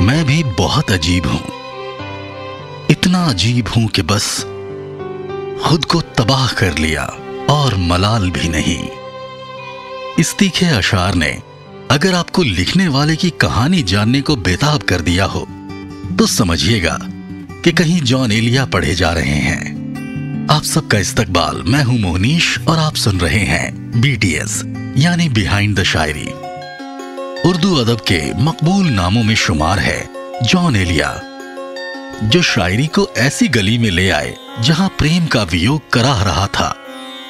मैं भी बहुत अजीब हूँ। इतना अजीब हूँ कि बस खुद को तबाह कर लिया और मलाल भी नहीं। इस तीखे अशार ने अगर आपको लिखने वाले की कहानी जानने को बेताब कर दिया हो तो समझिएगा कि कहीं जॉन एलिया पढ़े जा रहे हैं। आप सबका इस्तकबाल, मैं हूँ मोहनीश और आप सुन रहे हैं बीटीएस यानी बिहाइंड द शायरी उर्दू अदब के मकबूल नामों में शुमार है जॉन एलिया, जो शायरी को ऐसी गली में ले आए जहाँ प्रेम का वियोग कराह रहा था।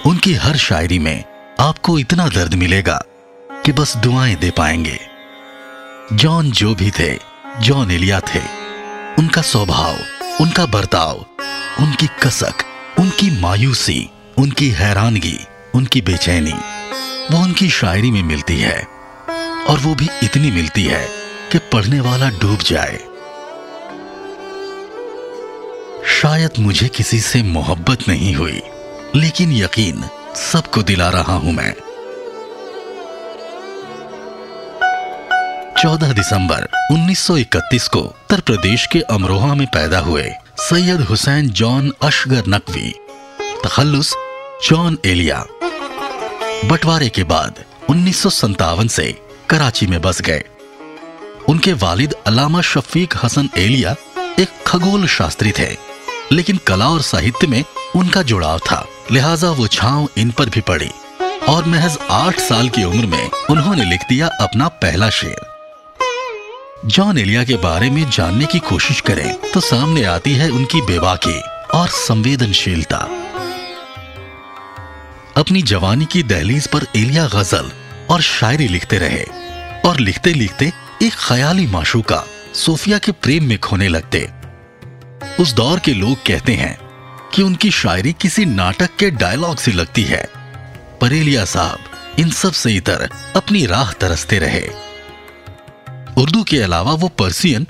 उनकी हर शायरी में आपको इतना दर्द मिलेगा कि बस दुआएँ दे पाएँगे। जॉन जो भी थे, जॉन एलिया थे, उनका स्वभाव, उनका बर्ताव, उनकी कसक, उनकी मायूसी, उनकी हैरानगी, उनकी बेचैनी, वो उनकी शायरी में मिलती है। और वो भी इतनी मिलती है कि पढ़ने वाला डूब जाए। शायद मुझे किसी से मोहब्बत नहीं हुई, लेकिन यकीन सबको दिला रहा हूँ मैं। 14 दिसंबर 1931 को उत्तर प्रदेश के अमरोहा में पैदा हुए सैयद हुसैन जॉन अशगर नकवी, तखल्लुस जॉन एलिया। बंटवारे के बाद उन्नीस सौ सत्तावन से कराची में बस गए। उनके वालिद अलामा शफीक हसन एलिया एक खगोल शास्त्री थे, लेकिन कला और साहित्य में उनका जुड़ाव था। लिहाजा वो छाव इन पर भी पड़ी, और महज आठ साल की उम्र में उन्होंने लिख दिया अपना पहला शेर। जॉन एलिया के बारे में जानने की कोशिश करें तो सामने आती है उनकी बेबाकी और संवेदनशीलता। अपनी जवानी की दहलीज पर एलिया गज़ल और शायरी लिखते रहे। और लिखते लिखते एक ख्याली माशूका सोफिया के प्रेम में खोने लगते। उस दौर के लोग कहते हैं कि उनकी शायरी किसी नाटक के डायलॉग से लगती है। परेलिया साहब इन सबसे इतर अपनी राह तरसते रहे। उर्दू के अलावा वो पर्सियन,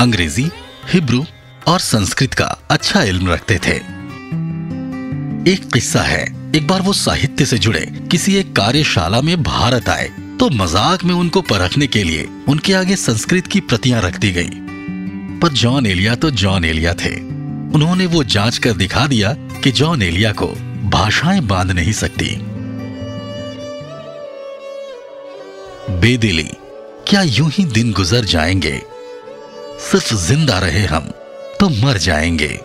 अंग्रेज़ी, हिब्रू और संस्कृत का अच्छा इल्म रखते थे। एक किस्सा है। एक बार वो साहित्य से जुड़े, किसी एक कार्यशाला में भारत आए तो मज़ाक में उनको परखने के लिए उनके आगे संस्कृत की प्रतियाँ रख दी गई। पर जॉन एलिया तो जॉन एलिया थे। उन्होंने वो जाँच कर दिखा दिया कि जॉन एलिया को भाषाएँ बाँध नहीं सकती। बेदिली, क्या यूँ ही दिन गुजर जाएँगे? सिर्फ़ ज़िंदा रहे हम तो मर जाएँगे।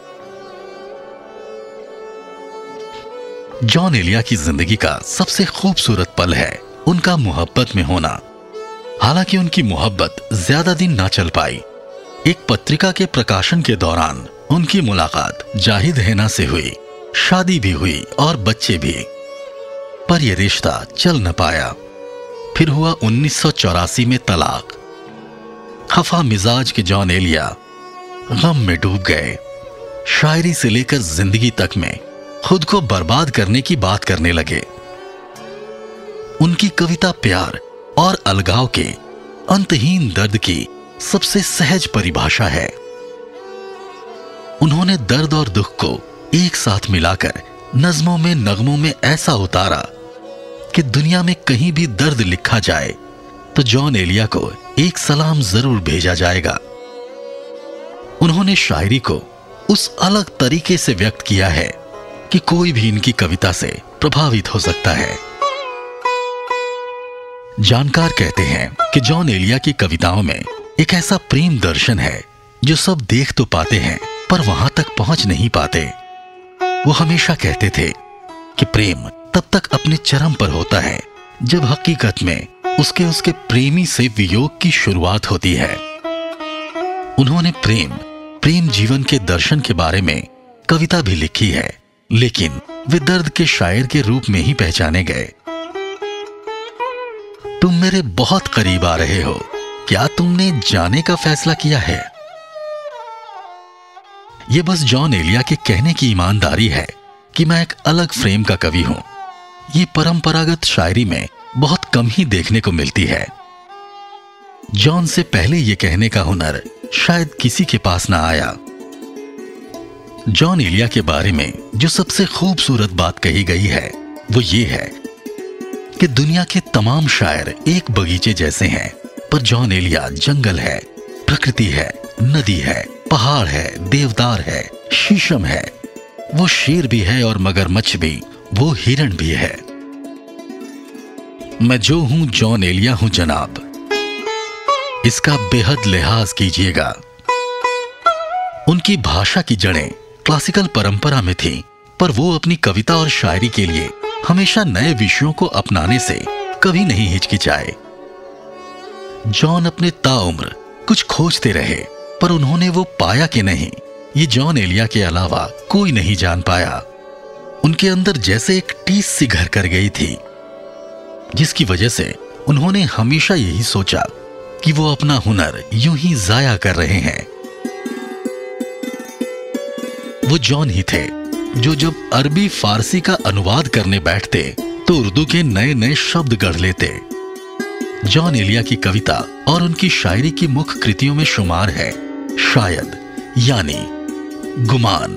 जॉन एलिया की ज़िंदगी का सबसे खूबसूरत पल है। उनका मोहब्बत में होना। हालाँकि उनकी मोहब्बत ज़्यादा दिन ना चल पाई। एक पत्रिका के प्रकाशन के दौरान उनकी मुलाकात जाहिद हैना से हुई, शादी भी हुई और बच्चे भी। पर यह रिश्ता चल न पाया। फिर हुआ उन्नीस सौ चौरासी में तलाक। खफा मिजाज के जॉन एलिया गम में डूब गए। शायरी से लेकर ज़िंदगी तक में खुद को बर्बाद करने की बात करने लगे। उनकी कविता प्यार और अलगाव के अंतहीन दर्द की सबसे सहज परिभाषा है। उन्होंने दर्द और दुख को एक साथ मिलाकर नज्मों में नगमों में ऐसा उतारा कि दुनिया में कहीं भी दर्द लिखा जाए तो जॉन एलिया को एक सलाम ज़रूर भेजा जाएगा। उन्होंने शायरी को उस अलग तरीके से व्यक्त किया है कि कोई भी इनकी कविता से प्रभावित हो सकता है। जानकार कहते हैं कि जॉन एलिया की कविताओं में एक ऐसा प्रेम दर्शन है जो सब देख तो पाते हैं, पर वहाँ तक पहुँच नहीं पाते। वो हमेशा कहते थे कि प्रेम तब तक अपने चरम पर होता है, जब हकीकत में उसके उसके प्रेमी से वियोग की शुरुआत होती है। उन्होंने प्रेम प्रेम जीवन के दर्शन के बारे में कविता भी लिखी है। लेकिन वे दर्द के शायर के रूप में ही पहचाने गए। तुम मेरे बहुत करीब आ रहे हो। क्या तुमने जाने का फैसला किया है? यह बस जॉन एलिया के कहने की ईमानदारी है कि मैं एक अलग फ्रेम का कवि हूँ। ये परंपरागत शायरी में बहुत कम ही देखने को मिलती है। जॉन से पहले यह कहने का हुनर शायद किसी के पास ना आया। जॉन एलिया के बारे में जो सबसे खूबसूरत बात कही गई है, वो ये है कि दुनिया के तमाम शायर एक बगीचे जैसे हैं, पर जॉन एलिया जंगल है, प्रकृति है, नदी है, पहाड़ है, देवदार है, शीशम है। वो शेर भी है और मगरमच्छ भी, वो हिरण भी है। मैं जो हूँ जॉन एलिया हूँ जनाब। इसका बेहद लिहाज कीजिएगा। उनकी भाषा की जड़ें क्लासिकल परंपरा में थी, पर वो अपनी कविता और शायरी के लिए हमेशा नए विषयों को अपनाने से कभी नहीं हिचकिचाए। जॉन अपने ताउम्र कुछ खोजते रहे, पर उन्होंने वो पाया कि नहीं। ये जॉन एलिया के अलावा कोई नहीं जान पाया। उनके अंदर जैसे एक टीस सी घर कर गई थी, जिसकी वजह से उन्होंने हमेशा यही सोचा कि वो अपना हुनर यूँ ही जाया कर रहे हैं। वो जॉन ही थे, जो जब अरबी फारसी का अनुवाद करने बैठते तो उर्दू के नए नए शब्द गढ़ लेते। जॉन एलिया की कविता और उनकी शायरी की मुख्य कृतियों में शुमार है, शायद, यानी, गुमान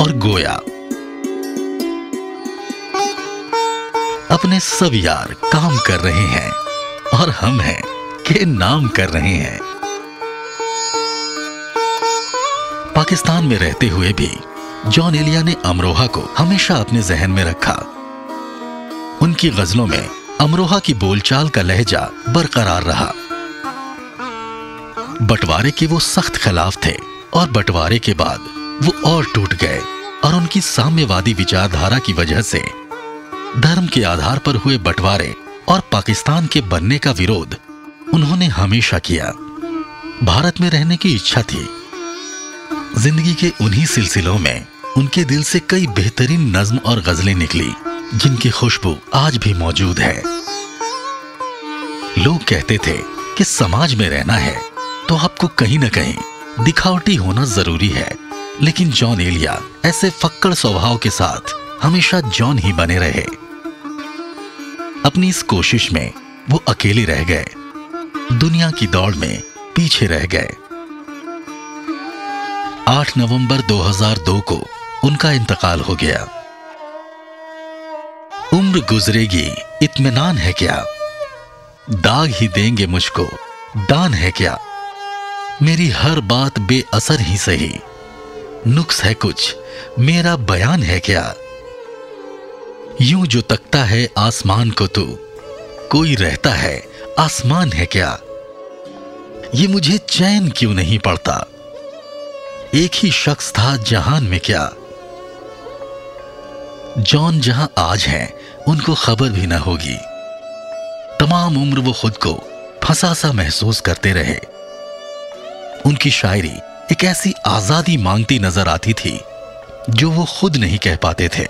और गोया। अपने सब यार काम कर रहे हैं, और हम हैं, के नाम कर रहे हैं। पाकिस्तान में रहते हुए भी जॉन एलिया ने अमरोहा को हमेशा अपने जहन में रखा। उनकी गजलों में अमरोहा की बोलचाल का लहजा बरकरार रहा। बंटवारे के वो सख्त खिलाफ थे और बंटवारे के बाद वो और टूट गए और उनकी साम्यवादी विचारधारा की वजह से धर्म के आधार पर हुए बंटवारे और पाकिस्तान के बनने का विरोध उन्होंने हमेशा किया। भारत में रहने की इच्छा थी ज़िंदगी के उन्हीं सिलसिलों में उनके दिल से कई बेहतरीन नज्म और गजलें निकली, जिनकी खुशबू आज भी मौजूद है। लोग कहते थे कि समाज में रहना है तो आपको कहीं ना कहीं दिखावटी होना ज़रूरी है। लेकिन जॉन एलिया ऐसे फक्कड़ स्वभाव के साथ हमेशा जॉन ही बने रहे। अपनी इस कोशिश में वो अकेले रह गए। दुनिया की दौड़ में पीछे रह गए। 8 नवंबर 2002 को उनका इंतकाल हो गया। उम्र गुजरेगी, इत्मीनान है क्या? दाग ही देंगे मुझको, दान है क्या? मेरी हर बात बेअसर ही सही। नुक्स है कुछ, मेरा बयान है क्या? यूँ जो तकता है आसमान को तू, कोई रहता है आसमान है क्या? ये मुझे चैन क्यों नहीं पड़ता? एक ही शख्स था जहान में क्या? जॉन जहाँ आज हैं, उनको खबर भी न होगी। तमाम उम्र वो खुद को फंसा सा महसूस करते रहे। उनकी शायरी एक ऐसी आज़ादी मांगती नज़र आती थी, जो वो खुद नहीं कह पाते थे।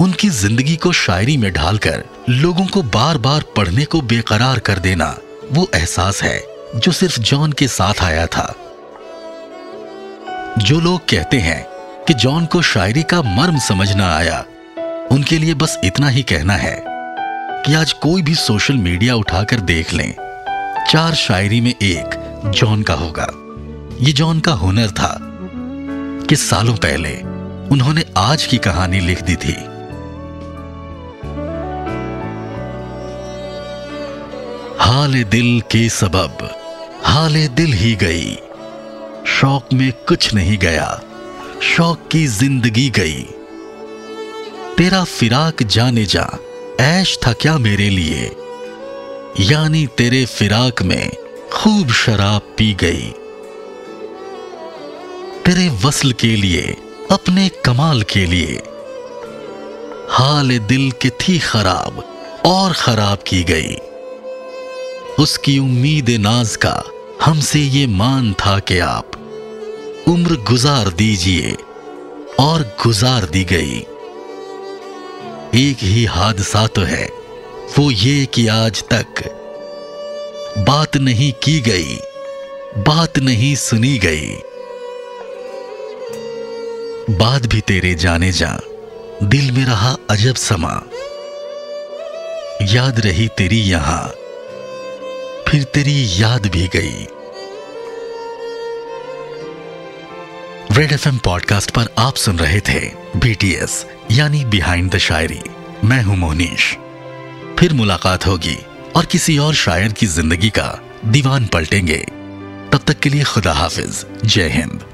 उनकी ज़िंदगी को शायरी में ढालकर लोगों को बार बार पढ़ने को बेकरार कर देना वो एहसास है, जो सिर्फ़ जॉन के साथ आया था। जो लोग कहते हैं कि जॉन को शायरी का मर्म समझ न आया, उनके लिए बस इतना ही कहना है कि आज कोई भी सोशल मीडिया उठाकर देख लें, चार शायरी में एक जॉन का होगा। ये जॉन का हुनर था कि सालों पहले उन्होंने आज की कहानी लिख दी थी। हाल दिल के सबब, हाल दिल ही गई शौक में कुछ नहीं गया। शौक की ज़िंदगी गई। तेरा फिराक जाने जा, ऐश था क्या मेरे लिए? यानी तेरे फिराक में खूब शराब पी गई। तेरे वसल के लिए, अपने कमाल के लिए। हाल दिल के थी खराब, और खराब की गई। उसकी उम्मीद नाज का, हमसे ये मान था कि आप उम्र गुजार दीजिए और गुजार दी गई। एक ही हादसा तो है, वो ये कि आज तक बात नहीं की गई, बात नहीं सुनी गई। बात भी तेरे जाने जा, दिल में रहा अजब समा। याद रही तेरी यहाँ, फिर तेरी याद भी गई। रेड एफ़ पॉडकास्ट पर आप सुन रहे थे बीटीएस यानी बिहाइंड द शायरी मैं हूँ मोहनीश। फिर मुलाकात होगी और किसी और शायर की ज़िंदगी का दीवान पलटेंगे। तब तक के लिए खुदा हाफिज। जय हिंद।